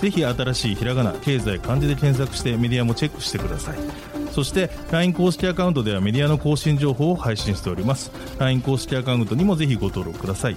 ぜひ新しいひらがな経済漢字で検索してメディアもチェックしてください。そして LINE 公式アカウントではメディアの更新情報を配信しております。LINE 公式アカウントにもぜひご登録ください。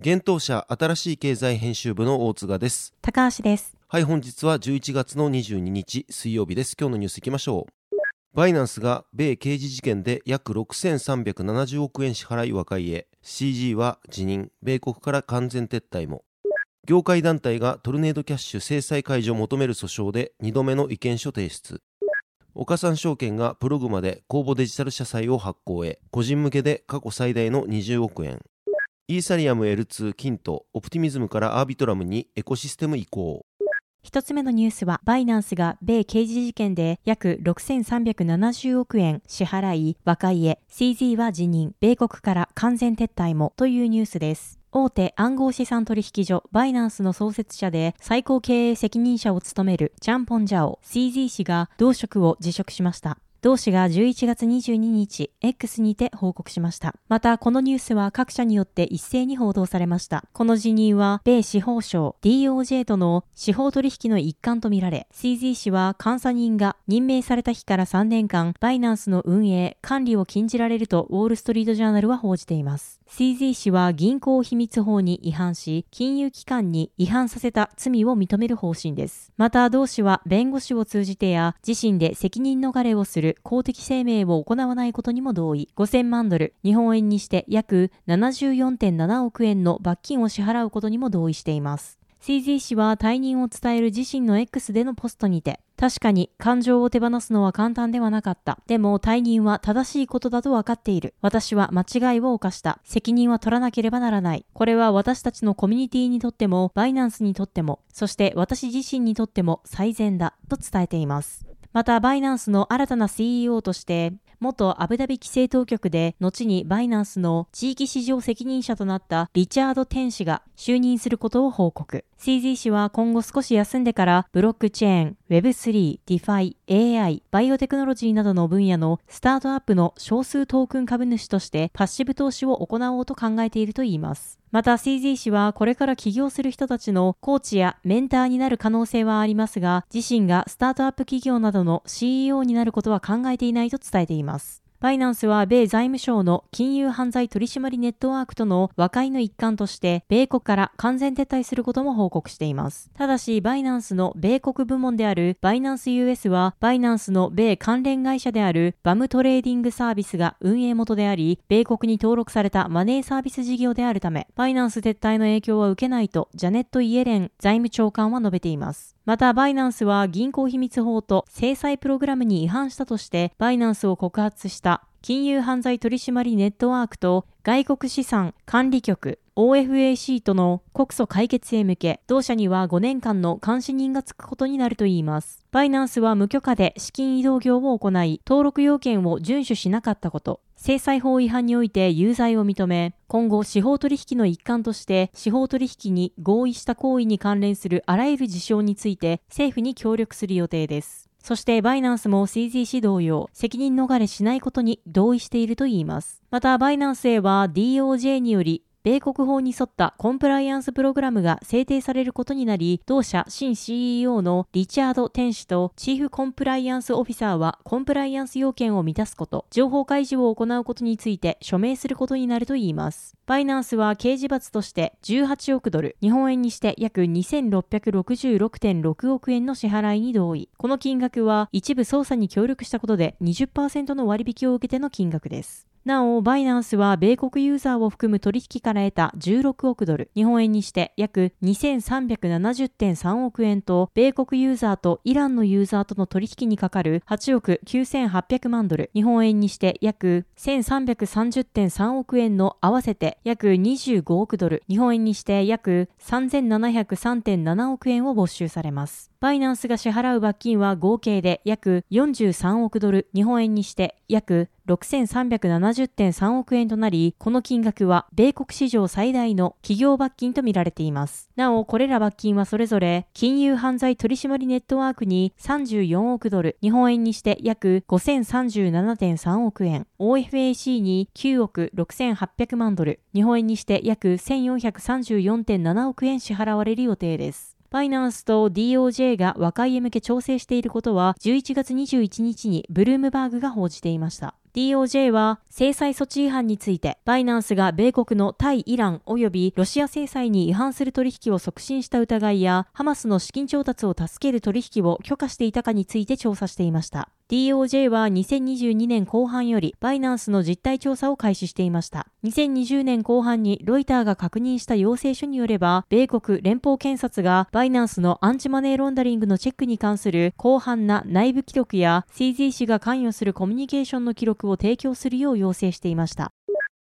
現当社新しい経済編集部の大塚です。高橋です。はい本日は11月の22日水曜日です。今日のニュースいきましょう。バイナンスが米刑事事件で約6370億円支払い和解へ CG は辞任米国から完全撤退も。業界団体がトルネードキャッシュ制裁解除を求める訴訟で2度目の意見書提出。岡三証券がプログマで公募デジタル社債を発行へ。個人向けで過去最大の20億円。イーサリアム L2 キントオプティミズムからアービトラムにエコシステム移行。一つ目のニュースは、バイナンスが米刑事事件で約6370億円支払い、和解へ、CZ は辞任、米国から完全撤退もというニュースです。大手暗号資産取引所バイナンスの創設者で最高経営責任者を務めるチャンポンジャオ CZ 氏が同職を辞職しました。同氏が11月22日、X にて報告しました。また、このニュースは各社によって一斉に報道されました。この辞任は、米司法省 DOJ との司法取引の一環とみられ、CZ 氏は監査人が任命された日から3年間、バイナンスの運営、管理を禁じられるとウォールストリートジャーナルは報じています。CZ 氏は銀行秘密法に違反し、金融機関に違反させた罪を認める方針です。また、同氏は弁護士を通じてや、自身で責任逃れをする公的声明を行わないことにも同意。5000万ドル、日本円にして約74.7億円の罰金を支払うことにも同意しています。CZ 氏は退任を伝える自身の X でのポストにて、確かに感情を手放すのは簡単ではなかった。でも退任は正しいことだと分かっている。私は間違いを犯した。責任は取らなければならない。これは私たちのコミュニティにとっても、バイナンスにとっても、そして私自身にとっても最善だと伝えています。また、バイナンスの新たな CEO として、元アブダビ規制当局で、後にバイナンスの地域市場責任者となったリチャード・テン氏が就任することを報告。CZ 氏は今後少し休んでからブロックチェーン、Web3、DeFi、AI、バイオテクノロジーなどの分野のスタートアップの少数トークン株主としてパッシブ投資を行おうと考えているといいます。また CZ 氏はこれから起業する人たちのコーチやメンターになる可能性はありますが、自身がスタートアップ企業などの CEO になることは考えていないと伝えています。バイナンスは米財務省の金融犯罪取締ネットワークとの和解の一環として、米国から完全撤退することも報告しています。ただし、バイナンスの米国部門であるバイナンス US は、バイナンスの米関連会社であるバムトレーディングサービスが運営元であり、米国に登録されたマネーサービス事業であるため、バイナンス撤退の影響は受けないと、ジャネット・イエレン財務長官は述べています。また、バイナンスは銀行秘密法と制裁プログラムに違反したとして、バイナンスを告発した金融犯罪取締ネットワークと外国資産管理局 OFAC との告訴解決へ向け、同社には5年間の監視人がつくことになるといいます。バイナンスは無許可で資金移動業を行い、登録要件を遵守しなかったこと、制裁法違反において有罪を認め、今後司法取引の一環として司法取引に合意した行為に関連するあらゆる事象について政府に協力する予定です。そしてバイナンスも CZC 同様、責任逃れしないことに同意しているといいます。また、バイナンスへは DOJ により米国法に沿ったコンプライアンスプログラムが制定されることになり、同社新 CEO のリチャード・テン氏とチーフコンプライアンスオフィサーはコンプライアンス要件を満たすこと、情報開示を行うことについて署名することになるといいます。バイナンスは刑事罰として18億ドル、日本円にして約2666.6億円の支払いに同意。この金額は一部捜査に協力したことで20%の割引を受けての金額です。なお、バイナンスは米国ユーザーを含む取引から得た16億ドル、日本円にして約2370.3億円と、米国ユーザーとイランのユーザーとの取引にかかる8億9800万ドル、日本円にして約1330.3億円の合わせて約25億ドル、日本円にして約3703.7億円を没収されます。バイナンスが支払う罰金は合計で約43億ドル、日本円にして約6370.3億円となり、この金額は米国史上最大の企業罰金とみられています。なお、これら罰金はそれぞれ、金融犯罪取締ネットワークに34億ドル、日本円にして約5037.3億円、OFAC に9億6800万ドル、日本円にして約1434.7億円支払われる予定です。バイナンスと DOJ が和解へ向け調整していることは11月21日にブルームバーグが報じていました。DOJ は制裁措置違反について、バイナンスが米国の対イラン及びロシア制裁に違反する取引を促進した疑いや、ハマスの資金調達を助ける取引を許可していたかについて調査していました。DOJ は2022年後半よりバイナンスの実態調査を開始していました。2020年後半にロイターが確認した要請書によれば、米国連邦検察がバイナンスのアンチマネーロンダリングのチェックに関する広範な内部記録や CZ 氏が関与するコミュニケーションの記録を提供するよう要請していました。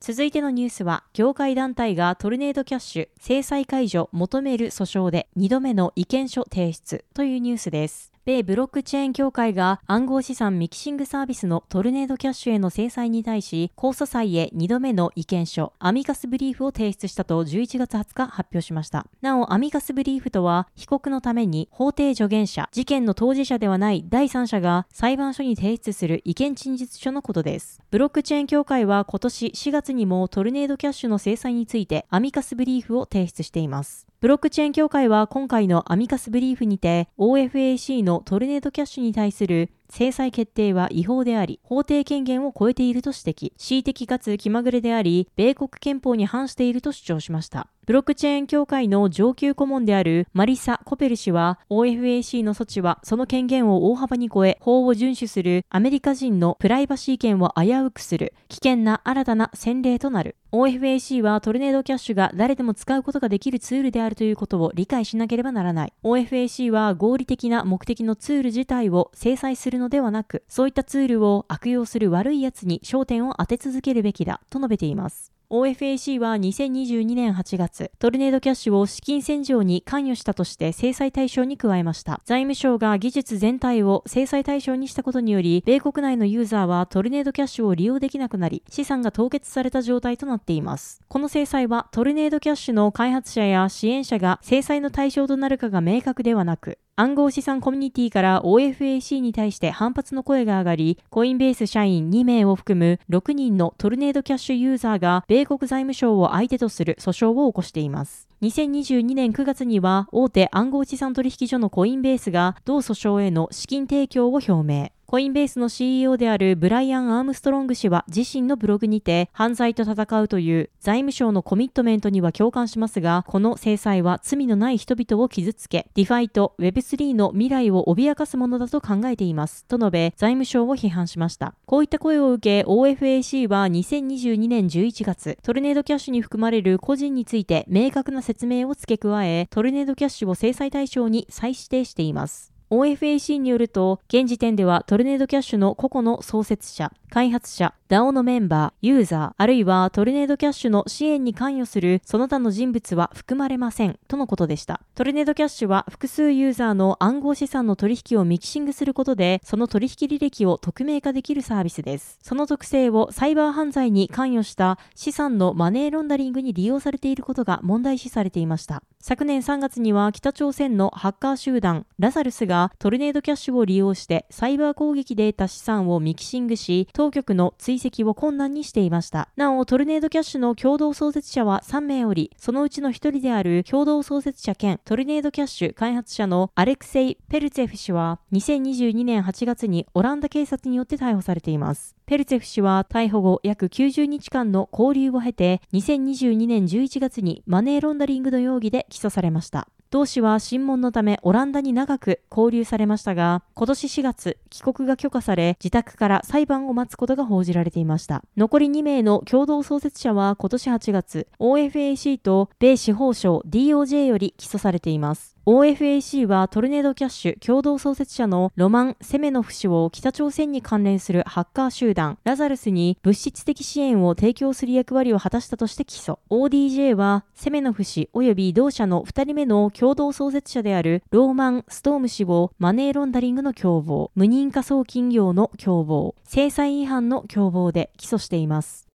続いてのニュースは、業界団体がトルネードキャッシュ制裁解除求める訴訟で2度目の意見書提出というニュースです。米ブロックチェーン協会が暗号資産ミキシングサービスのトルネードキャッシュへの制裁に対し、控訴裁へ2度目の意見書、アミカスブリーフを提出したと11月20日発表しました。なお、アミカスブリーフとは、被告のために法廷助言者、事件の当事者ではない第三者が裁判所に提出する意見陳述書のことです。ブロックチェーン協会は今年4月にもトルネードキャッシュの制裁についてアミカスブリーフを提出しています。ブロックチェーン協会は今回のアミカスブリーフにて OFAC のトルネードキャッシュに対する制裁決定は違法であり、法定権限を超えていると指摘、恣意的かつ気まぐれであり、米国憲法に反していると主張しました。ブロックチェーン協会の上級顧問であるマリサ・コペル氏は OFAC の措置はその権限を大幅に超え法を遵守するアメリカ人のプライバシー権を危うくする危険な新たな先例となる。OFAC はトルネードキャッシュが誰でも使うことができるツールであるということを理解しなければならない。OFAC は合理的な目的のツール自体を制裁するのではなく、そういったツールを悪用する悪い奴に焦点を当て続けるべきだと述べています。OFAC は2022年8月、トルネードキャッシュを資金洗浄に関与したとして制裁対象に加えました。財務省が技術全体を制裁対象にしたことにより、米国内のユーザーはトルネードキャッシュを利用できなくなり、資産が凍結された状態となっています。この制裁はトルネードキャッシュの開発者や支援者が制裁の対象となるかが明確ではなく、暗号資産コミュニティから OFAC に対して反発の声が上がり、コインベース社員2名を含む6人のトルネードキャッシュユーザーが米国財務省を相手とする訴訟を起こしています。2022年9月には大手暗号資産取引所のコインベースが同訴訟への資金提供を表明。コインベースの CEO であるブライアン・アームストロング氏は自身のブログにて犯罪と戦うという財務省のコミットメントには共感しますが、この制裁は罪のない人々を傷つけ、 DeFi と Web3 の未来を脅かすものだと考えています。と述べ、財務省を批判しました。こういった声を受け、OFAC は2022年11月、トルネードキャッシュに含まれる個人について明確な説明を付け加え、トルネードキャッシュを制裁対象に再指定しています。OFAC によると、現時点ではトルネードキャッシュの個々の創設者、開発者、DAO のメンバー、ユーザー、あるいはトルネードキャッシュの支援に関与するその他の人物は含まれません、とのことでした。トルネードキャッシュは複数ユーザーの暗号資産の取引をミキシングすることで、その取引履歴を匿名化できるサービスです。その特性をサイバー犯罪に関与した資産のマネーロンダリングに利用されていることが問題視されていました。昨年3月には北朝鮮のハッカー集団ラザルスがトルネードキャッシュを利用してサイバー攻撃で得た資産をミキシングし、当局の追跡を困難にしていました。なお、トルネードキャッシュの共同創設者は3名おり、そのうちの1人である共同創設者兼トルネードキャッシュ開発者のアレクセイ・ペルツェフ氏は2022年8月にオランダ警察によって逮捕されています。ペルツェフ氏は逮捕後約90日間の交留を経て2022年11月にマネーロンダリングの容疑で起訴されました。同氏は審問のためオランダに長く交流されましたが、今年4月、帰国が許可され、自宅から裁判を待つことが報じられていました。残り2名の共同創設者は今年8月、OFAC と米司法省 DOJ より起訴されています。OFAC はトルネードキャッシュ共同創設者のロマン・セメノフ氏を北朝鮮に関連するハッカー集団ラザルスに物質的支援を提供する役割を果たしたとして起訴。ODJ はセメノフ氏及び同社の2人目の共同創設者であるローマン・ストーム氏をマネーロンダリングの共謀、無認可送金業の共謀、制裁違反の共謀で起訴しています。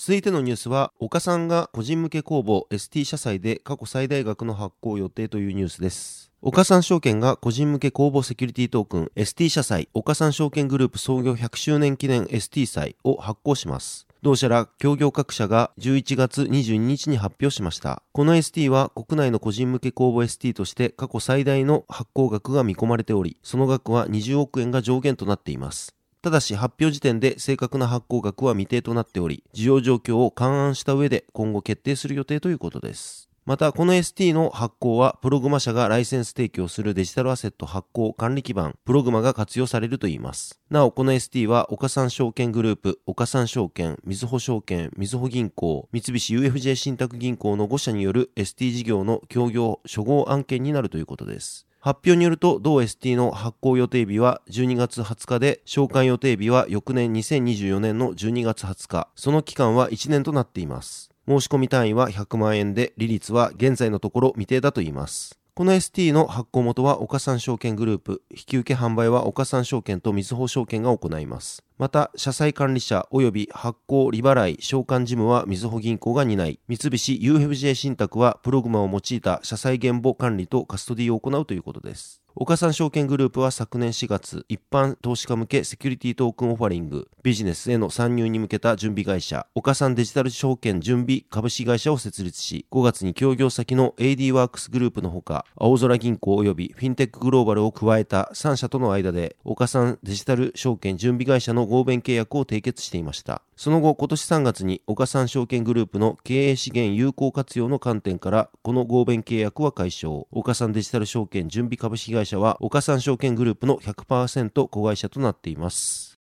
続いてのニュースは、岡さんが個人向け公募 ST 社債で過去最大額の発行予定というニュースです。岡三証券が個人向け公募セキュリティトークン ST 社債岡三証券グループ創業100周年記念 ST 債を発行します。同社ら協業各社が11月22日に発表しました。この ST は国内の個人向け公募 ST として過去最大の発行額が見込まれており、その額は20億円が上限となっています。ただし発表時点で正確な発行額は未定となっており、需要状況を勘案した上で今後決定する予定ということです。また、この ST の発行は、プログマ社がライセンス提供するデジタルアセット発行管理基盤、プログマが活用されるといいます。なお、この ST は、岡三証券グループ、岡三証券、みずほ証券、みずほ銀行、三菱 UFJ 信託銀行の5社による ST 事業の協業、初号案件になるということです。発表によると、同 ST の発行予定日は12月20日で、償還予定日は翌年2024年の12月20日。その期間は1年となっています。申し込み単位は100万円で、利率は現在のところ未定だといいます。この ST の発行元は岡三証券グループ、引き受け販売は岡三証券とみずほ証券が行います。また、社債管理者及び発行利払い償還事務はみずほ銀行が担い、三菱 UFJ 信託はプログマを用いた社債現母管理とカストディを行うということです。岡三証券グループは昨年4月、一般投資家向けセキュリティトークンオファリング、ビジネスへの参入に向けた準備会社、岡三デジタル証券準備株式会社を設立し、5月に協業先の AD ワークスグループのほか、青空銀行及びフィンテックグローバルを加えた3社との間で、岡三デジタル証券準備会社の合弁契約を締結していました。その後、今年3月に岡三証券グループの経営資源有効活用の観点から、この合弁契約は解消。岡三デジタル証券準備株式会社は、岡三証券グループの100%子会社となっています。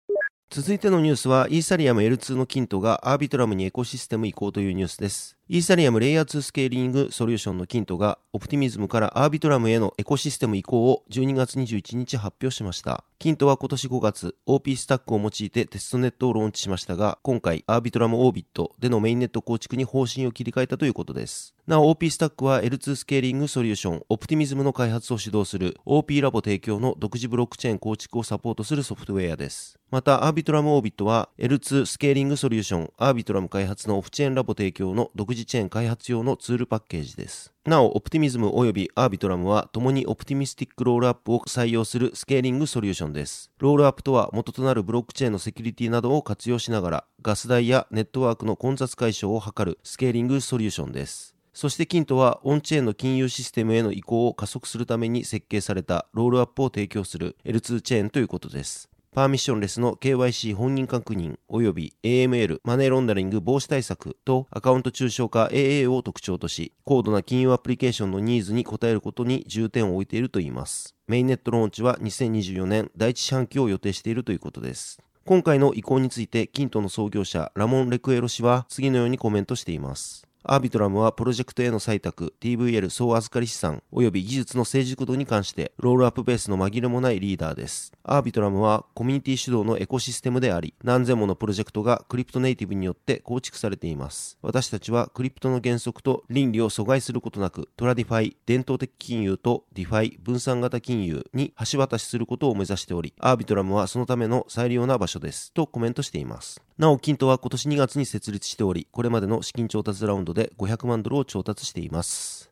続いてのニュースは、イーサリアム L2 のキントがアービトラムにエコシステム移行というニュースです。イーサリアムレイヤー2スケーリングソリューションのキントが、オプティミズムからアービトラムへのエコシステム移行を12月21日発表しました。キントは今年5月、OP スタックを用いてテストネットをローンチしましたが、今回、アービトラムオービットでのメインネット構築に方針を切り替えたということです。なお、OP スタックは L2 スケーリングソリューション、オプティミズムの開発を指導する OP ラボ提供の独自ブロックチェーン構築をサポートするソフトウェアです。また、アービトラムオービットは L2 スケーリングソリューション、アービトラム開発のオフチェーンラボ提供の独自チェーン開発用のツールパッケージです。なお、オプティミズム及びアービトラムは共にオプティミスティックロールアップを採用するスケーリングソリューションです。ロールアップとは元となるブロックチェーンのセキュリティなどを活用しながらガス代やネットワークの混雑解消を図るスケーリングソリューションです。そしてキントはオンチェーンの金融システムへの移行を加速するために設計されたロールアップを提供する L2 チェーンということです。パーミッションレスの KYC 本人確認及び AML マネーロンダリング防止対策とアカウント抽象化 AA を特徴とし、高度な金融アプリケーションのニーズに応えることに重点を置いているといいます。メインネットローンチは2024年第一四半期を予定しているということです。今回の移行について、キントの創業者ラモン・レクエロ氏は次のようにコメントしています。アービトラムはプロジェクトへの採択、TVL 総預かり資産、及び技術の成熟度に関して、ロールアップベースの紛れもないリーダーです。アービトラムはコミュニティ主導のエコシステムであり、何千ものプロジェクトがクリプトネイティブによって構築されています。私たちはクリプトの原則と倫理を阻害することなく、トラディファイ、伝統的金融とディファイ、分散型金融に橋渡しすることを目指しており、アービトラムはそのための最良な場所です。とコメントしています。なお、キントは今年2月に設立しており、これまでの資金調達ラウンドで500万ドルを調達しています。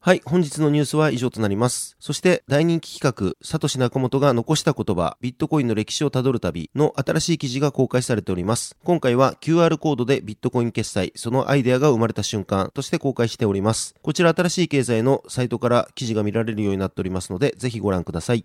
はい、本日のニュースは以上となります。そして大人気企画、サトシナカモトが残した言葉、ビットコインの歴史をたどる旅の新しい記事が公開されております。今回は QR コードでビットコイン決済、そのアイデアが生まれた瞬間として公開しております。こちら新しい経済のサイトから記事が見られるようになっておりますので、ぜひご覧ください。